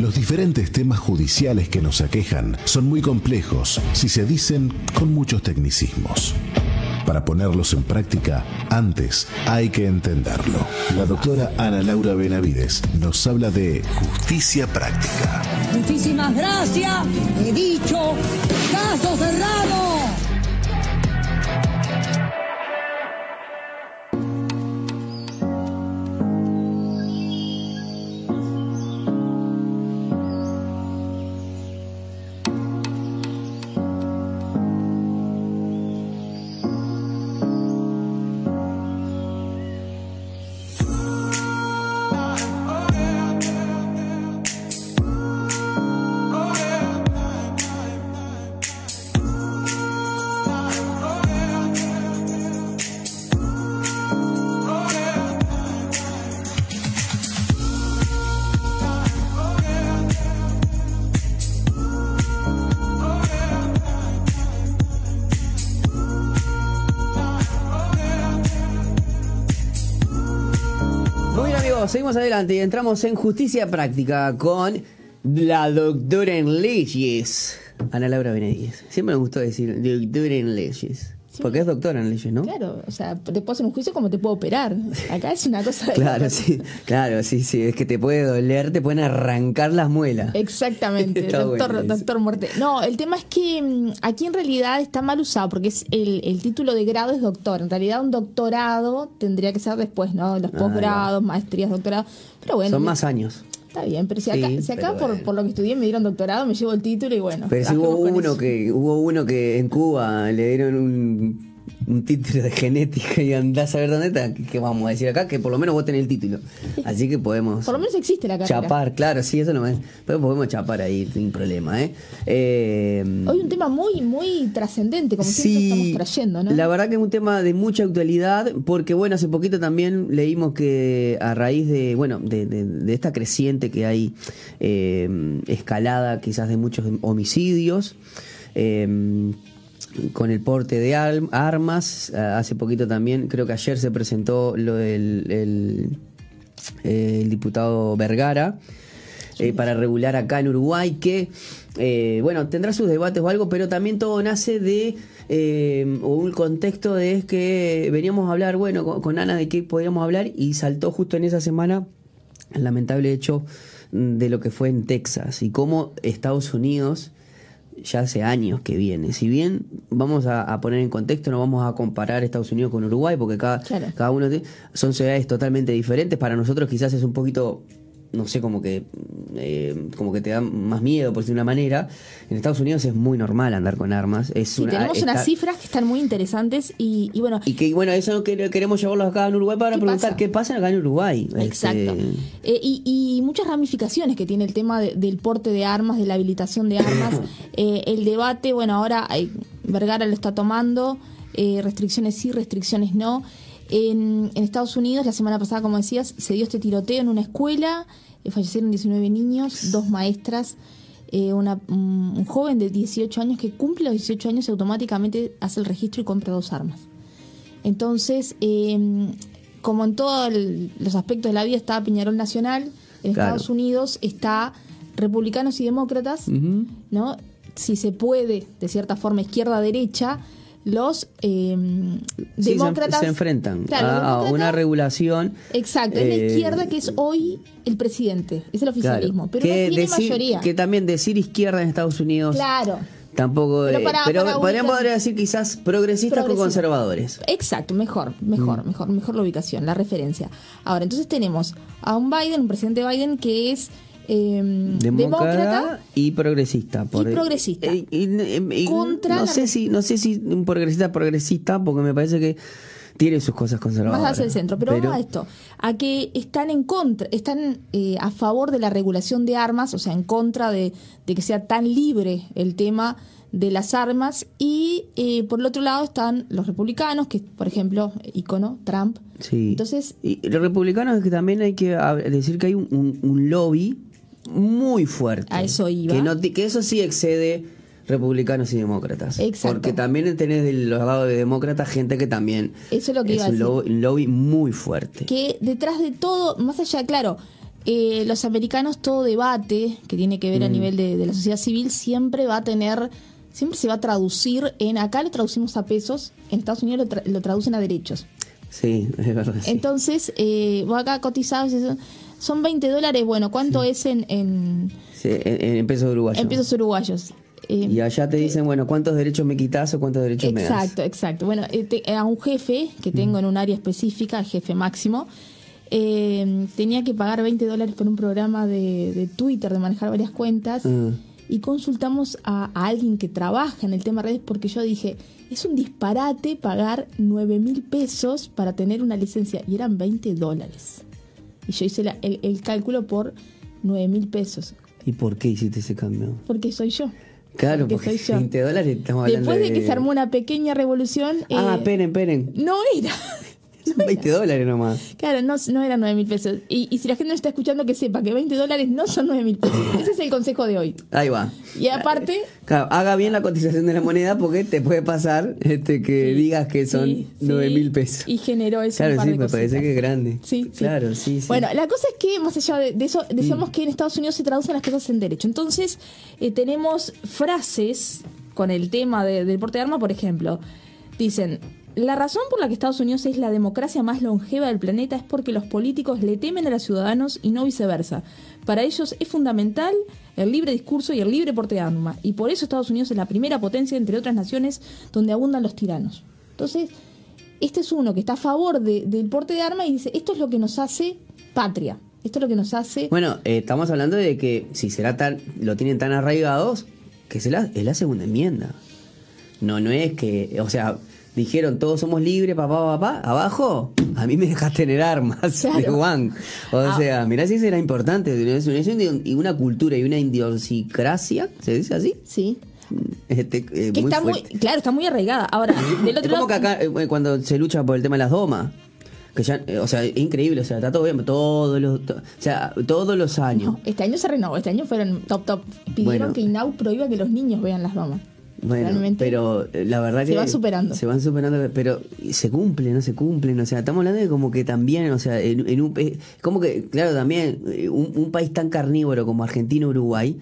Los diferentes temas judiciales que nos aquejan son muy complejos si se dicen con muchos tecnicismos. Para ponerlos en práctica, antes hay que entenderlo. La doctora Ana Laura Benavides nos habla de justicia práctica. Muchísimas gracias. He dicho, caso cerrado. Adelante y entramos en justicia práctica con la doctora en leyes, Ana Laura Benavides. Siempre me gustó decir doctora en leyes, porque es doctora en leyes, ¿no? Claro, o sea, te puedo hacer un juicio como te puedo operar. Acá es una cosa de Claro, sí, claro, sí, sí, es que te puede doler, te pueden arrancar las muelas. Exactamente, doctor, bueno doctor Muerte. No, el tema es que mm, aquí en realidad está mal usado porque es el, el título de grado es doctor. En realidad un doctorado tendría que ser después, ¿no? Los Ah, posgrados, maestrías, doctorados. Pero bueno, Son más años. Está bien, pero si acá, Sí, si acá por, bueno. por lo que estudié me dieron doctorado, me llevo el título y bueno. Pero si hubo uno eso. que hubo uno que en Cuba le dieron un, un título de genética y andás a ver dónde está, ¿qué vamos a decir acá? Que por lo menos vos tenés el título. Así que podemos Por lo menos existe la carrera. chapar, claro, sí, eso no es. Pero podemos chapar ahí sin problema, ¿eh? eh Hoy un tema muy, muy trascendente, como siempre estamos trayendo, ¿no? La verdad que es un tema de mucha actualidad, porque bueno, hace poquito también leímos que a raíz de, bueno, de, de- de esta creciente que hay eh, escalada quizás de muchos homicidios, eh, con el porte de armas, a- hace poquito también, creo que ayer se presentó lo del el, el diputado Vergara, eh, para regular acá en Uruguay, que, eh, bueno, tendrá sus debates o algo, pero también todo nace de eh, un contexto de es que veníamos a hablar, bueno, con, con Ana de qué podíamos hablar y saltó justo en esa semana el lamentable hecho de lo que fue en Texas y cómo Estados Unidos ya hace años que viene. Si bien vamos a, a poner en contexto, no vamos a comparar Estados Unidos con Uruguay, porque cada, Claro. cada uno de- son ciudades totalmente diferentes. Para nosotros quizás es un poquito, no sé, como que, eh, como que te da más miedo, por decir una manera. En Estados Unidos es muy normal andar con armas. Es Sí, una, tenemos está- unas cifras que están muy interesantes y, y bueno, Y que bueno, eso que queremos llevarlo acá en Uruguay para ¿Qué preguntar pasa? qué pasa acá en Uruguay. Exacto. Este, Eh, y, y muchas ramificaciones que tiene el tema de- del porte de armas, de la habilitación de armas. Eh, el debate, bueno, ahora hay- Vergara lo está tomando, eh, restricciones sí, restricciones no. En, en Estados Unidos, la semana pasada, como decías, se dio este tiroteo en una escuela, eh, fallecieron 19 niños, dos maestras. eh, una- un, joven de 18 años que cumple los 18 años y automáticamente hace el registro y compra dos armas. Entonces, eh, como en todos los aspectos de la vida está Peñarol Nacional, en Claro. Estados Unidos está republicanos y demócratas. ¿no? Si se puede, de cierta forma, izquierda-derecha, los eh, Sí, demócratas... se enfrentan Claro, a, una regulación. Exacto, es eh, la izquierda que es hoy el presidente, es el oficialismo, claro, pero que no tiene decir- mayoría. Que también decir izquierda en Estados Unidos Claro. tampoco. Pero eh, pero para podríamos ubicar- decir quizás progresistas con conservadores. Exacto, mejor, mejor, mejor, mejor la ubicación, la referencia. Ahora, entonces tenemos a un Biden, un presidente Biden que es eh, Demócrata, demócrata, y progresista. por- progresista. eh, y- y- Contra no sé si no sé si un progresista progresista porque me parece que tiene sus cosas conservadoras. más hacia el centro. Pero, vamos a esto, a que están en contra, están eh, a favor de la regulación de armas, o sea, en contra de, de que sea tan libre el tema de las armas y eh, por el otro lado están los republicanos, que por ejemplo, icono, Trump. Sí. Entonces, y los republicanos es que también hay que decir que hay un, un- un lobby muy fuerte. A eso iba. Que, no ti- que eso sí excede republicanos y demócratas. Exacto. Porque también tenés del lado de demócratas gente que también Eso es lo que iba a un lobby, muy fuerte. que detrás de todo, más allá, claro, eh, los americanos todo debate que tiene que ver a Mm. nivel de, de la sociedad civil siempre va a tener, siempre se va a traducir en, acá lo traducimos a pesos, en Estados Unidos lo, tra- lo traducen a derechos. Sí, es verdad. sí. Entonces, eh, vos acá cotizabas, y son- son 20 dólares, bueno, ¿cuánto es en, en, Sí, en, en pesos uruguayos. en pesos uruguayos? Eh, Y allá te dicen, bueno, ¿cuántos derechos me quitas o cuántos derechos me das? Exacto, exacto. Bueno, eh, te- a un jefe que tengo en un área específica, jefe máximo, eh, tenía que pagar 20 dólares por un programa de, de Twitter, de manejar varias cuentas, Ah. y consultamos a, a alguien que trabaja en el tema redes porque yo dije, es un disparate pagar 9 mil pesos para tener una licencia, y eran 20 dólares. Y yo hice la- el, el cálculo por 9 mil pesos, ¿Y por qué hiciste ese cambio? porque soy yo. Claro, Porque porque soy yo. 20 dólares estamos hablando Después de que se armó una pequeña revolución... Ah, eh, esperen. no era. Son 20 dólares nomás. Claro, no, no eran 9 mil pesos. Y, y si la gente no está escuchando, que sepa que 20 dólares no son 9 mil pesos. Ese es el consejo de hoy. Ahí va. Y aparte, Claro, haga bien la cotización de la moneda porque te puede pasar este que digas que son sí, 9 sí, mil pesos. Y generó eso. Claro, un par sí, de me parece que es grande. Sí. Claro, sí, sí. Bueno, la cosa es que más allá de, de eso, decíamos Mm. que en Estados Unidos se traducen las cosas en derecho. Entonces, eh, tenemos frases con el tema de- del porte de arma, por ejemplo. Dicen, la razón por la que Estados Unidos es la democracia más longeva del planeta es porque los políticos le temen a los ciudadanos y no viceversa. Para ellos es fundamental el libre discurso y el libre porte de arma. Y por eso Estados Unidos es la primera potencia, entre otras naciones, donde abundan los tiranos. Entonces, este es uno que está a favor de- del porte de arma y dice, esto es lo que nos hace patria. Esto es lo que nos hace... Bueno, eh, estamos hablando de que si será tan, lo tienen tan arraigados, que es la, es la segunda enmienda. No, no es que, o sea, dijeron todos somos libres, papá, papá, abajo, a mí me dejas tener armas Claro. de Juan. O Ah. sea, mirá si será importante, y una cultura y una idiosincrasia, ¿se dice así? Sí. Este, eh, Que muy está muy, claro, está muy arraigada. Ahora, del Es otro como lado... que acá, eh, cuando se lucha por el tema de las domas, que ya, eh, o sea, es increíble, o sea, está todo bien, todos los, to- o sea, todos los años. No, este año se renovó, este año fueron top top. Pidieron Bueno. que INAU prohíba que los niños vean las domas. Bueno, Realmente, pero eh, la verdad se que van superando. Se van superando, pero se cumplen, no se cumplen. O sea, estamos hablando de como que también, o sea, en, en un como que, claro, también eh, un, un país tan carnívoro como Argentina, Uruguay,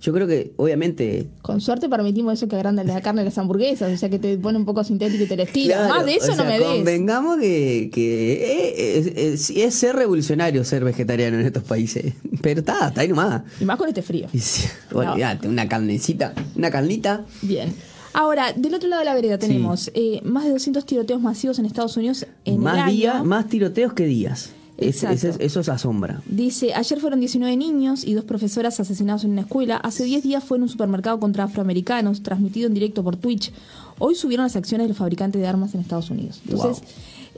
yo creo que obviamente Con suerte permitimos eso que agrandan la carne de las hamburguesas, o sea que te pone un poco sintético y te les tira. Claro, Más de eso o no me des. Convengamos que, que es, es- es ser revolucionario ser vegetariano en estos países. Pero está, está ahí nomás. Y más con este frío. Y sí, olvídate, una carnecita, una carnita. Bien. Ahora, del otro lado de la vereda tenemos eh, más de 200 tiroteos masivos en Estados Unidos en el más año. días, más tiroteos que días. Es- es- eso se asombra. Dice, ayer fueron 19 niños y dos profesoras asesinados en una escuela. Hace 10 días fue en un supermercado contra afroamericanos, transmitido en directo por Twitch. Hoy subieron las acciones de los fabricantes de armas en Estados Unidos. Entonces,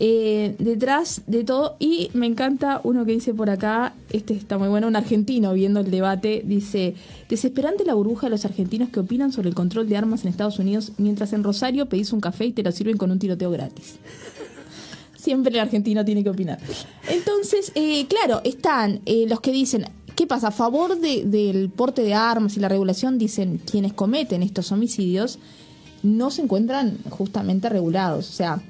eh, detrás de todo, y me encanta uno que dice por acá, este está muy bueno, un argentino viendo el debate, dice, desesperante la burbuja de los argentinos que opinan sobre el control de armas en Estados Unidos, mientras en Rosario pedís un café y te lo sirven con un tiroteo gratis. Siempre el argentino tiene que opinar. Entonces, eh, claro, están eh, los que dicen, ¿qué pasa? A favor de- del porte de armas y la regulación, dicen quienes cometen estos homicidios no se encuentran justamente regulados. O sea,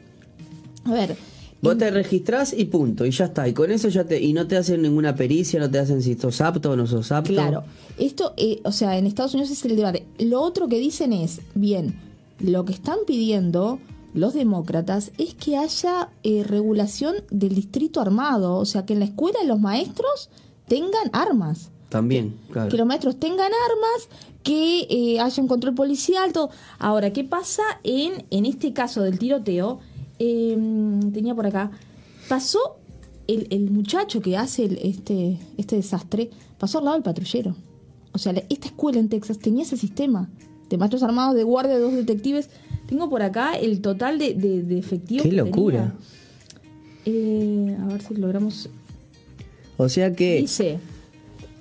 a ver, Vos te registrás y punto, y ya está. Y con eso ya te. Y no te hacen ninguna pericia, no te hacen si sos apto o no sos apto. Claro, esto, eh, o sea, en Estados Unidos es el debate. Lo otro que dicen es, bien, lo que están pidiendo los demócratas es que haya eh, regulación del distrito armado, o sea, que en la escuela los maestros tengan armas. También, claro. Que los maestros tengan armas, que eh, haya un control policial, todo. Ahora, ¿qué pasa en, en este caso del tiroteo? Eh, tenía por acá. Pasó el, el muchacho que hace el- este, este desastre, pasó al lado del patrullero. O sea, esta escuela en Texas tenía ese sistema de maestros armados, de guardia, de dos detectives. Tengo por acá el total de, de, de efectivos. Qué que locura. tenía. Eh, a ver si logramos O sea que. Dice,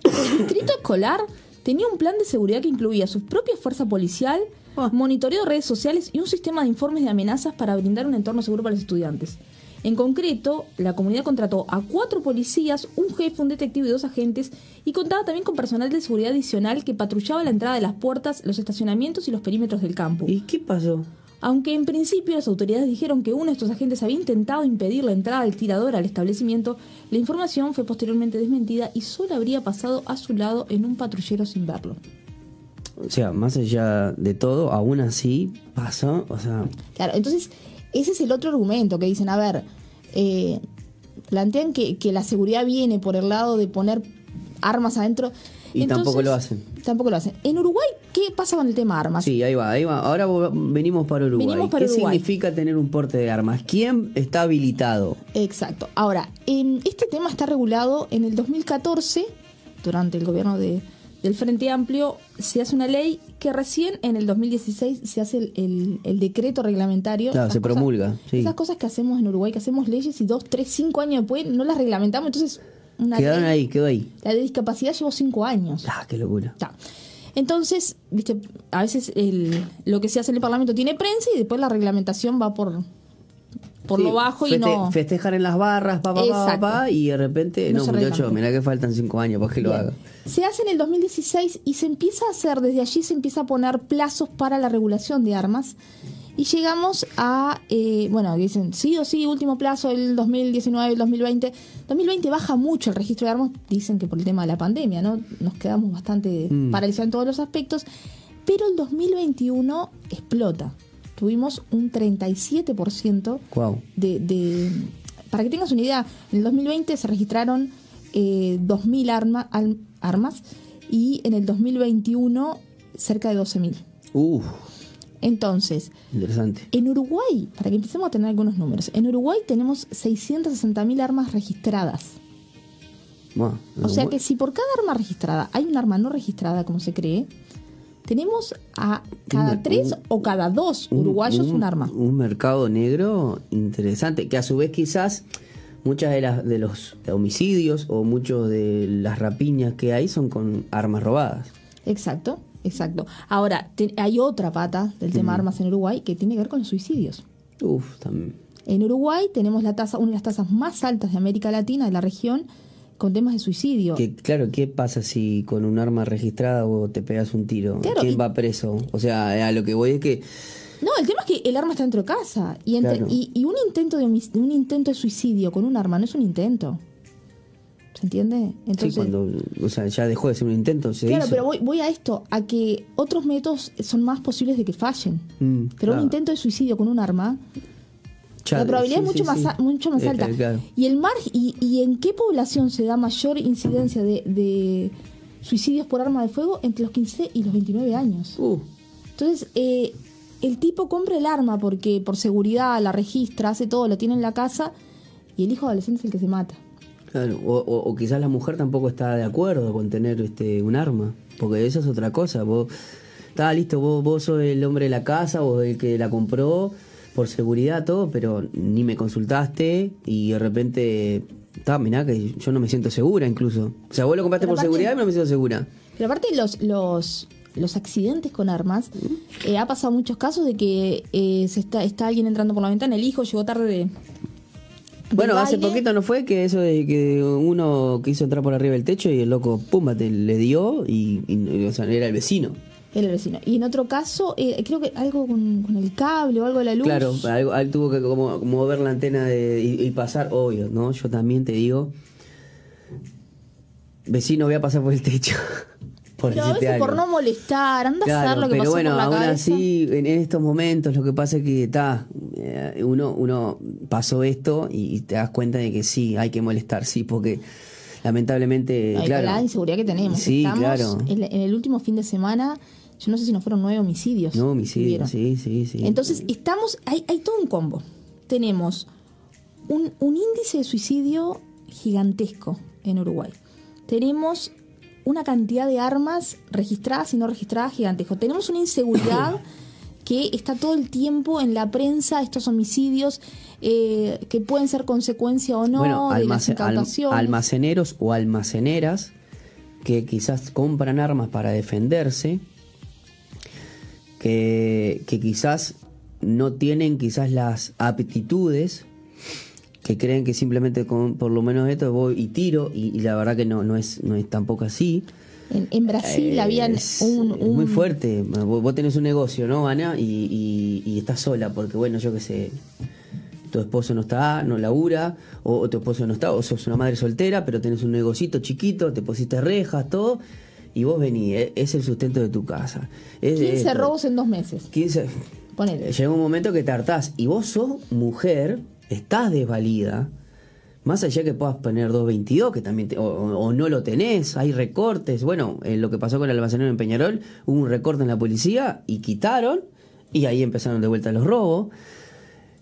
el distrito escolar tenía un plan de seguridad que incluía su propia fuerza policial, Ah. monitoreo de redes sociales y un sistema de informes de amenazas para brindar un entorno seguro para los estudiantes. En concreto, la comunidad contrató a cuatro policías, un jefe, un detective y dos agentes, y contaba también con personal de seguridad adicional que patrullaba la entrada de las puertas, los estacionamientos y los perímetros del campo. ¿Y qué pasó? Aunque en principio las autoridades dijeron que uno de estos agentes había intentado impedir la entrada del tirador al establecimiento, la información fue posteriormente desmentida y solo habría pasado a su lado en un patrullero sin verlo. O sea, más allá de todo, aún así pasó, o sea... Claro, entonces ese es el otro argumento que dicen, a ver, eh, plantean que, que la seguridad viene por el lado de poner armas adentro. Y tampoco lo hacen. Tampoco lo hacen. En Uruguay, ¿qué pasa con el tema armas? Sí, ahí va, ahí va. Ahora venimos para Uruguay. ¿Qué significa tener un porte de armas? ¿Quién está habilitado? Exacto. Ahora, este tema está regulado en el 2014, durante el gobierno de, del Frente Amplio, se hace una ley que recién en el 2016 se hace el, decreto reglamentario. Claro, se promulga. Esas cosas que hacemos en Uruguay, que hacemos leyes y dos, tres, cinco años después no las reglamentamos, entonces Quedaron ahí, quedó ahí. La de discapacidad llevó cinco años. Ah, qué locura. Entonces, viste, a veces el, lo que se hace en el Parlamento tiene prensa y después la reglamentación va por por lo bajo y no. festejar en las barras pa, pa, pa, y de repente no, muchachos mirá que faltan cinco años para que lo haga. Se hace en el 2016 y se empieza a hacer desde allí se empieza a poner plazos para la regulación de armas y llegamos a, eh, bueno, dicen sí o sí, último plazo el 2019, el 2020. 2020 baja mucho el registro de armas, dicen que por el tema de la pandemia, ¿no? Nos quedamos bastante mm. paralizados en todos los aspectos. Pero el 2021 explota. Tuvimos un 37% wow. de, de... Para que tengas una idea, en el 2020 se registraron eh, 2.000 arma, armas y en el 2021 cerca de 12.000. Uf. Entonces, en Uruguay, para que empecemos a tener algunos números, en Uruguay tenemos 660.000 armas registradas. o sea que si por cada arma registrada hay un arma no registrada, como se cree, tenemos a cada tres o cada dos uruguayos un, arma. Un mercado negro interesante, que a su vez quizás muchas de, las, de los homicidios o muchos de las rapiñas que hay son con armas robadas. Exacto. Exacto. Ahora, hay otra pata del tema armas en Uruguay que tiene que ver con los suicidios. Uf, también. En Uruguay tenemos la tasa, una de las tasas más altas de América Latina, de la región, con temas de suicidio. Que, claro, ¿qué pasa si con un arma registrada o te pegas un tiro? ¿Quién va preso? O sea, a lo que voy es que... No, el tema es que el arma está dentro de casa y, y, un intento de un intento de suicidio con un arma no es un intento. ¿Se entiende? Entonces, sí, cuando o sea, ya dejó de ser un intento, se Claro, pero voy, a esto, a que otros métodos son más posibles de que fallen. Mm, pero un intento de suicidio con un arma, la probabilidad es mucho, más, mucho más eh, alta. Eh, y el mar y, y, en qué población se da mayor incidencia de, suicidios por arma de fuego? Entre los 15 y los 29 años. Uh. Entonces, eh, el tipo compra el arma porque por seguridad la registra, hace todo, lo tiene en la casa, y el hijo adolescente es el que se mata o, quizás la mujer tampoco está de acuerdo con tener este un arma, porque eso es otra cosa. Vos está listo, vos, vos sos el hombre de la casa o el que la compró por seguridad todo, pero ni me consultaste y de repente está, mirá que yo no me siento segura incluso. O sea, vos lo compraste por seguridad y no me siento segura. Pero aparte los los los accidentes con armas, eh, ha pasado muchos casos de que eh, se está, está alguien entrando por la ventana, el hijo llegó tarde de, bueno, hace poquito no fue que eso de que uno quiso entrar por arriba del techo y el loco, pumba, te le dio y, o sea, era el vecino. Era el vecino. Y en otro caso, eh, creo que algo con, el cable o algo de la luz. Claro, algo, tuvo que como, mover la antena de, y, pasar, obvio, ¿no? Yo también te digo, vecino, voy a pasar por el techo. por pero a veces por no molestar, anda a hacer lo que pero bueno, aún así, en, estos momentos lo que pasa es que está, eh, uno, uno pasó esto y, te das cuenta de que sí, hay que molestar, sí, porque lamentablemente, claro. La inseguridad que tenemos. Sí, claro. En, el último fin de semana, yo no sé si no fueron nueve homicidios. No, homicidios, sí, sí, sí. Entonces, estamos, hay, hay todo un combo. Tenemos un, un índice de suicidio gigantesco en Uruguay. Tenemos una cantidad de armas registradas y no registradas gigantesco. Tenemos una inseguridad que está todo el tiempo en la prensa, estos homicidios eh, que pueden ser consecuencia o no de las almaceneros o almaceneras que quizás compran armas para defenderse, que, que quizás no tienen quizás las aptitudes que creen que simplemente con por lo menos esto voy y tiro y, la verdad que no no es no es tampoco así En, en Brasil Eh, habían es- un, es un- muy fuerte. Vos, vos tenés un negocio, ¿no, Ana? Y, y- y estás sola, porque bueno, yo qué sé, tu esposo no está, no labura, o, o tu esposo no está, o sos una madre soltera, pero tenés un negocito chiquito, te pusiste rejas, todo, y vos venís, eh, es el sustento de tu casa. Es de 15 esto. robos en dos meses. 15. Ponele. Llega un momento que te hartás, y vos sos mujer, estás desvalida. Más allá que puedas poner 222, que también te- o, no lo tenés, hay recortes. Bueno, en lo que pasó con el almacenero en Peñarol, hubo un recorte en la policía y quitaron, y ahí empezaron de vuelta los robos.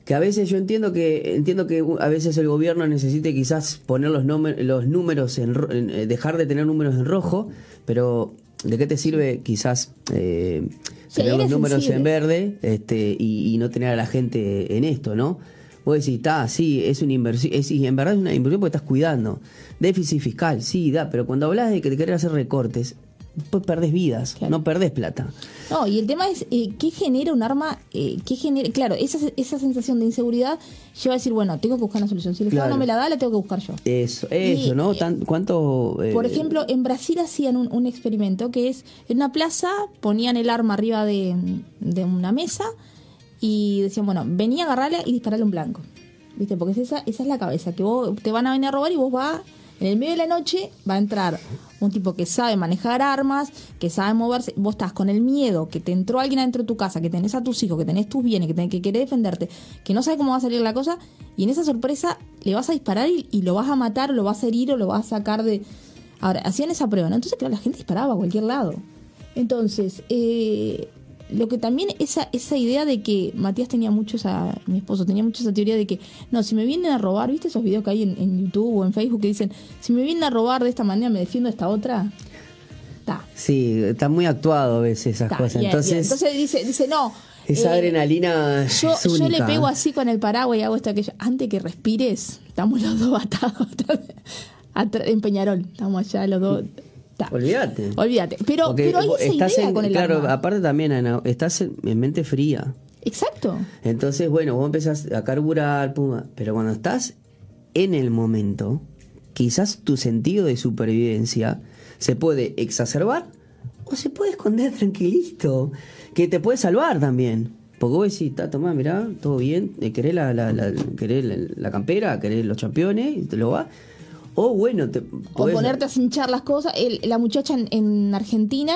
Que a veces yo entiendo que entiendo que a veces el gobierno necesite quizás poner los, los números en, eh, dejar de tener números en rojo, pero ¿de qué te sirve quizás eh, tener los números sensible. en verde este, y, y no tener a la gente en esto, ¿no? Vos decís, está, sí, es una inversión, es, y en verdad es una inversión porque estás cuidando. Déficit fiscal, sí, da, pero cuando hablas de que te querés hacer recortes, pues perdés vidas, Claro. no perdés plata. No, y el tema es eh, qué genera un arma, eh, qué genera, claro, esa, esa sensación de inseguridad lleva a decir, bueno, tengo que buscar una solución. Si el Estado Claro. no me la da, la tengo que buscar yo. Eso, eso, Y, ¿no? eh, Tan- ¿Cuánto? eh, Por ejemplo, en Brasil hacían un, un experimento que es en una plaza ponían el arma arriba de, de una mesa y decían, bueno, venía a agarrarla y dispararle un blanco. ¿Viste? Porque esa, esa es la cabeza, que vos te van a venir a robar y vos vas, en el medio de la noche, va a entrar un tipo que sabe manejar armas, que sabe moverse, vos estás con el miedo que te entró alguien adentro de tu casa, que tenés a tus hijos, que tenés tus bienes, que, tenés, que querés defenderte, que no sabe cómo va a salir la cosa, y en esa sorpresa le vas a disparar y, y lo vas a matar, lo vas a herir, o lo vas a sacar de... Ahora, hacían esa prueba, ¿no? Entonces, claro, la gente disparaba a cualquier lado. Entonces, eh, lo que también, esa, esa idea de que Matías tenía mucho esa, mi esposo tenía mucho esa teoría de que, no, si me vienen a robar, ¿viste esos videos que hay en, en YouTube o en Facebook que dicen, si me vienen a robar de esta manera, me defiendo de esta otra? Está. Sí, está muy actuado a veces esas cosas. bien, Entonces, bien. Entonces dice, dice, no. esa eh, adrenalina yo, es yo le pego así con el paraguas y hago esto aquello. Antes que respires, estamos los dos atados en Peñarol. Estamos allá los dos. Olvídate. Olvídate. Pero, Porque pero hay esa estás idea en- con el Claro, arma. aparte también, Ana, estás en, en mente fría. Exacto. Entonces, bueno, vos empezás a carburar, puma, pero cuando estás en el momento, quizás tu sentido de supervivencia se puede exacerbar o se puede esconder tranquilito, que te puede salvar también. Porque vos decís, está, tomá, mirá, todo bien, eh, querés la, la, la- querés la, la campera, querés los championes, y te lo va. O bueno, te O podés- ponerte a cinchar las cosas. El- la muchacha en, en Argentina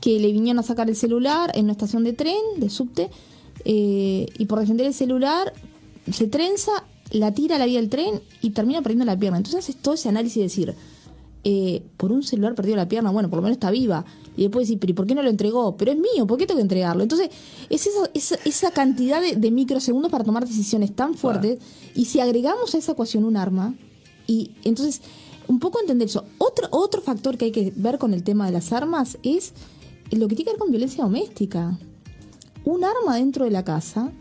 que le vinieron a sacar el celular en una estación de tren, de subte, eh, y por defender el celular se trenza, la tira a la vía del tren y termina perdiendo la pierna. Entonces haces todo ese análisis de decir, eh, por un celular perdió la pierna, bueno, por lo menos está viva. Y después decir, pero ¿y por qué no lo entregó? Pero es mío, ¿por qué tengo que entregarlo? Entonces, es esa, esa, esa cantidad de, de microsegundos para tomar decisiones tan fuertes. Y si agregamos a esa ecuación un arma, y entonces, un poco entender eso. Otro, otro factor que hay que ver con el tema de las armas es lo que tiene que ver con violencia doméstica. Un arma dentro de la casa,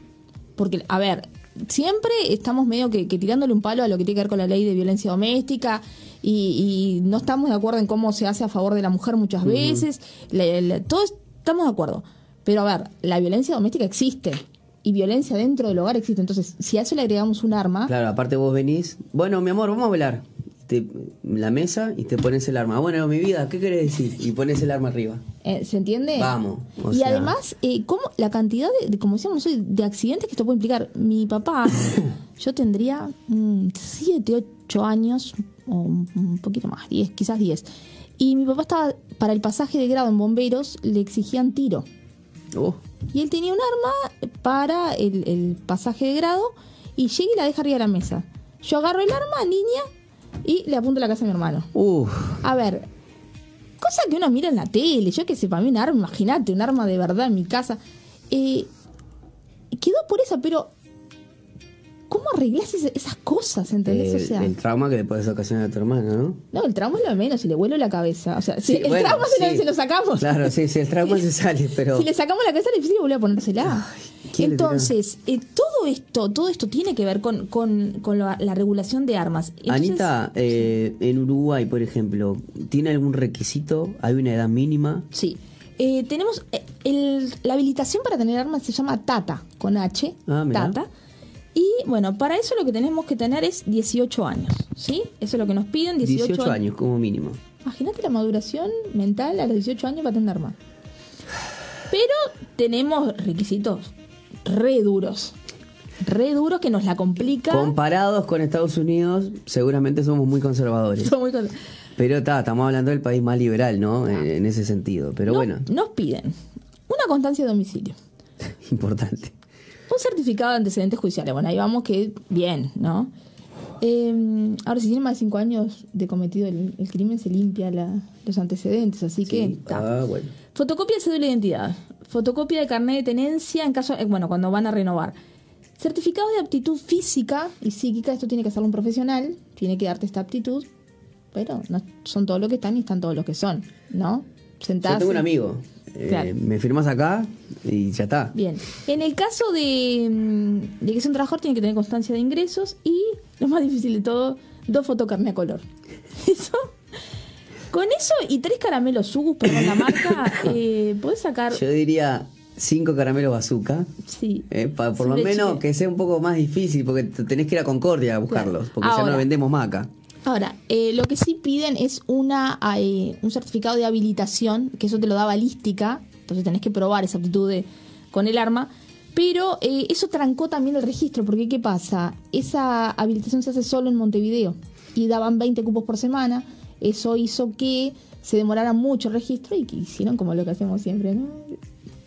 porque, a ver, siempre estamos medio que, que tirándole un palo a lo que tiene que ver con la ley de violencia doméstica y, y no estamos de acuerdo en cómo se hace a favor de la mujer muchas veces. La- la- todos estamos de acuerdo. Pero a ver, la violencia doméstica existe y violencia dentro del hogar existe. Entonces, si a eso le agregamos un arma, Claro, aparte vos venís, bueno, mi amor, vamos a velar. Te- la mesa y te pones el arma. Bueno, mi vida, ¿qué querés decir? Y pones el arma arriba. Eh, ¿Se entiende? Vamos, y sea- además, eh, ¿cómo, la cantidad de, de, como decíamos hoy, de accidentes que esto puede implicar. Mi papá, yo tendría 7, 8 años, o un, un poquito más, 10, quizás 10. Y mi papá estaba, para el pasaje de grado en bomberos, le exigían tiro. Oh, Y él tenía un arma para el, el pasaje de grado y llega y la deja arriba de la mesa. Yo agarro el arma, niña, y le apunto a la casa de mi hermano. uf. A ver, cosa que uno mira en la tele, yo que sé, para mí un arma, imagínate, un arma de verdad en mi casa. Eh, quedó por esa, pero ¿cómo arreglas esas cosas, entendés? El, o sea, el trauma que le puedes ocasionar a tu hermano, ¿no? no, el trauma es lo de menos, si le vuelo la cabeza. O sea, si Sí, el bueno, trauma se, lo, sí. se lo sacamos. Claro, sí, sí, el trauma se sale, pero. Si le sacamos la cabeza es difícil volver a ponérsela. ¿quién le Entonces, eh, todo esto, todo esto tiene que ver con, con, con la, la regulación de armas. Entonces, Anita, eh, en Uruguay, por ejemplo, ¿tiene algún requisito? ¿Hay una edad mínima? Sí. Eh, tenemos eh, el- la habilitación para tener armas se llama TATA, con H, Ah. TATA. Y bueno, para eso lo que tenemos que tener es 18 años, ¿sí? Eso es lo que nos piden, 18, 18 años como mínimo. Imagínate la maduración mental a los 18 años para tener arma. Pero tenemos requisitos re duros. Re duros que nos la complica. Comparados con Estados Unidos, seguramente somos muy conservadores. Son muy Pero está, estamos hablando del país más liberal, ¿no? En, en ese sentido. Pero No- bueno, Nos piden una constancia de domicilio. importante. Un certificado de antecedentes judiciales. Bueno, ahí vamos que bien, ¿no? Eh, ahora, si tiene más de 5 años de cometido el, el crimen, se limpia la- los antecedentes. Así que. Sí. Ah, bueno. Fotocopia de cédula de identidad. Fotocopia de carnet de tenencia en caso. eh, bueno, cuando van a renovar. Certificado de aptitud física y psíquica. Esto tiene que hacerlo un profesional. Tiene que darte esta aptitud. Pero no son todos los que están y están todos los que son, ¿no? Yo tengo un amigo. eh, Claro. Me firmas acá y ya está. Bien. En el caso de, mm, de que sea un trabajador, tiene que tener constancia de ingresos y, lo más difícil de todo, dos fotocarné a color. Eso. Con eso y tres caramelos Sugus, perdón la marca, eh, podés sacar. Yo diría cinco caramelos bazooka. Sí. eh, pa- por lo menos chique. que sea un poco más difícil, porque te- tenés que ir a Concordia a buscarlos, porque ya no vendemos más acá. Ahora, eh, lo que sí piden es una eh, un certificado de habilitación, que eso te lo da balística, entonces tenés que probar esa aptitud con el arma. Pero eh, eso trancó también el registro, porque ¿qué pasa? Esa habilitación se hace solo en Montevideo y daban 20 cupos por semana. Eso hizo que se demorara mucho el registro y que hicieron como lo que hacemos siempre, ¿no?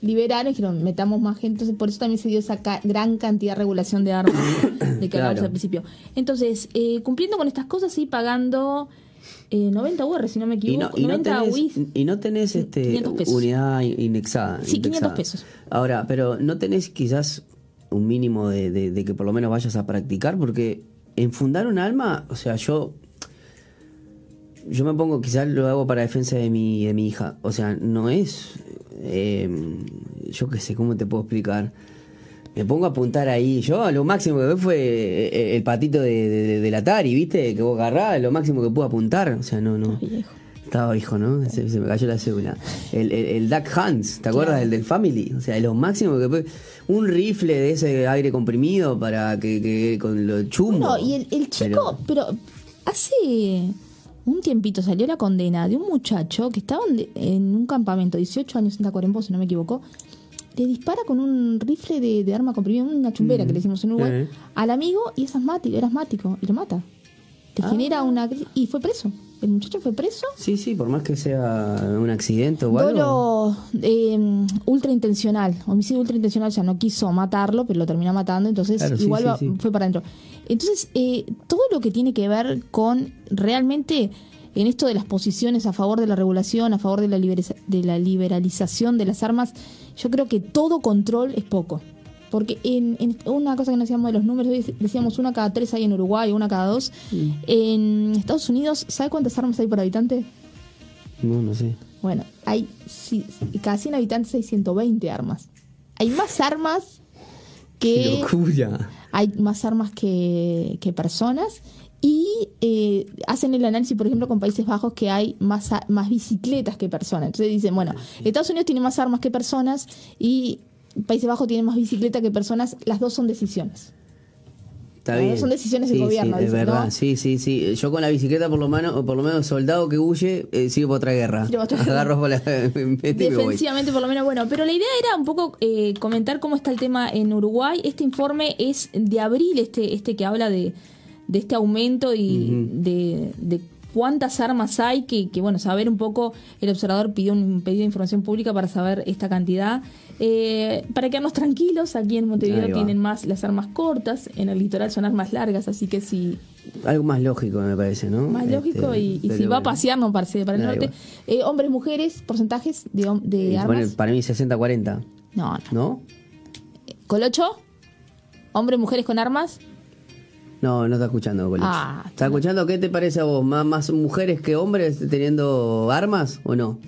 Liberaron y dijeron, metamos más gente. Entonces, por eso también se dio esa ca- gran cantidad de regulación de armas de que Claro. al principio. Entonces, eh, cumpliendo con estas cosas, sí, pagando eh, 90 UR, si no me Y no, equivoco. y no 90 tenés, UIs. y no tenés este, 500 unidad indexada. Sí, 500 indexada. pesos. Ahora, pero no tenés quizás un mínimo de, de- de que por lo menos vayas a practicar, porque en fundar un alma, o sea, yo yo me pongo, quizás lo hago para defensa de mi, de mi hija. O sea, no es. Eh, yo qué sé, ¿cómo te puedo explicar? Me pongo a apuntar ahí. Yo lo máximo que vi fue eh, el patito de, de- del Atari, ¿viste? Que vos agarrás, lo máximo que pude apuntar. O sea, no, no. Estaba hijo, ¿no? Se, se me cayó la cédula. El, el, el Duck Hans, ¿te acuerdas? El del Family. O sea, lo máximo que puede. Un rifle de ese aire comprimido para que, que con lo chumbo. No, y el, el chico, pero... hace un tiempito salió la condena de un muchacho que estaba en, un campamento, 18 años en Tacuarembó, si no me equivoco. Le dispara con un rifle de, de arma comprimida, una chumbera que le decimos en Uruguay, Eh. al amigo y es asmático, era asmático y lo mata. Te Ah. genera una. Y fue preso. El muchacho fue preso Sí, sí, por más que sea un accidente o algo. Eh, ultra intencional, homicidio ultra intencional, o sea, no quiso matarlo, pero lo termina matando, entonces Claro, igual sí, va- sí. fue para adentro. Entonces, eh, todo lo que tiene que ver con realmente en esto de las posiciones a favor de la regulación, a favor de la, de la liberalización de las armas, yo creo que todo control es poco. Porque en, en una cosa que no decíamos de los números, decíamos una cada tres hay en Uruguay, una cada dos. En Estados Unidos, ¿sabe cuántas armas hay por habitante? No, no sé. Bueno, hay sí, cada 100 habitantes hay 120 armas. Hay más armas ¡Qué que locura! hay más armas que, que personas y eh, hacen el análisis, por ejemplo, con Países Bajos que hay más, más bicicletas que personas. Entonces dicen, bueno, Estados Unidos tiene más armas que personas y Países Bajos tiene más bicicleta que personas. Las dos son decisiones. Está bien. son decisiones del Sí, gobierno, Sí, es dicen, verdad. ¿no? Sí, sí, sí. Yo con la bicicleta, por lo menos, por lo menos soldado que huye, eh, sigo por otra guerra. Otra. Agarro por la. Defensivamente, por lo menos, bueno, pero la idea era un poco eh, comentar cómo está el tema en Uruguay. Este informe es de abril, este, este que habla de, de este aumento y de, de cuántas armas hay, que, que, bueno, saber un poco, el observador pidió un pedido de información pública para saber esta cantidad. Eh, para quedarnos tranquilos, aquí en Montevideo tienen más las armas cortas, en el litoral son armas largas, así que si Algo más lógico, me parece, ¿no? más Este, lógico y, si va a pasear no parece para el norte. Eh, hombres, mujeres, porcentajes de, de Y armas. para mí 60-40, No, no. ¿no? Colocho, hombres, mujeres con armas. No, no está escuchando. Ah, ¿Está escuchando? ¿Qué te parece a vos? ¿Más, ¿Más mujeres que hombres teniendo armas o no?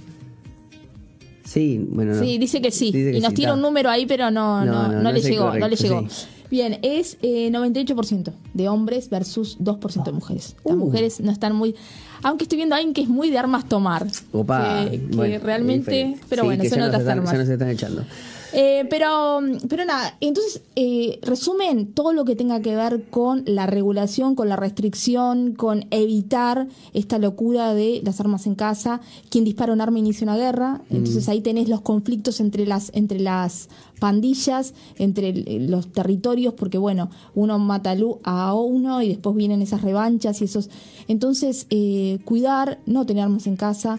Sí, bueno, no. Sí, dice que sí. Dice que y nos sí, tira está. un número ahí, pero no, No, no, le llegó, no le llegó. sí. Bien, es eh, 98% de hombres versus 2% de mujeres. Las Uh. mujeres no están muy... Aunque estoy viendo a alguien que es muy de armas tomar. Opa, que, que bueno, realmente... Pero Sí, bueno, son otras armas. Ya nos están echando. Eh, pero, pero nada, entonces, eh, resumen, todo lo que tenga que ver con la regulación, con la restricción, con evitar esta locura de las armas en casa. Quien dispara un arma inicia una guerra. Entonces ahí tenés los conflictos entre las, entre las pandillas, entre los territorios, porque bueno, uno mata a uno y después vienen esas revanchas y esos. Entonces, eh, cuidar, no tener armas en casa,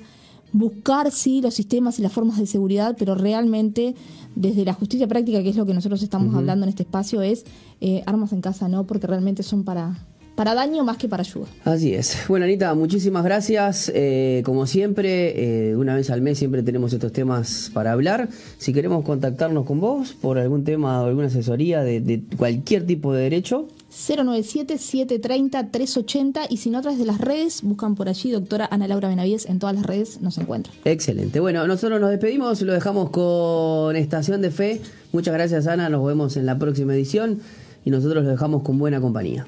buscar sí los sistemas y las formas de seguridad, pero realmente desde la justicia práctica, que es lo que nosotros estamos hablando en este espacio, es eh, armas en casa no, porque realmente son para, para daño más que para ayuda. Así es. Bueno, Anita, muchísimas gracias. Eh, como siempre, eh, una vez al mes siempre tenemos estos temas para hablar. Si queremos contactarnos con vos por algún tema o alguna asesoría de, cualquier tipo de derecho. 097-730-380 y si no, a través de las redes, buscan por allí doctora Ana Laura Benavides, en todas las redes nos encuentran. Excelente. Bueno, nosotros nos despedimos, lo dejamos con Estación de Fe. Muchas gracias Ana, nos vemos en la próxima edición y nosotros lo dejamos con buena compañía.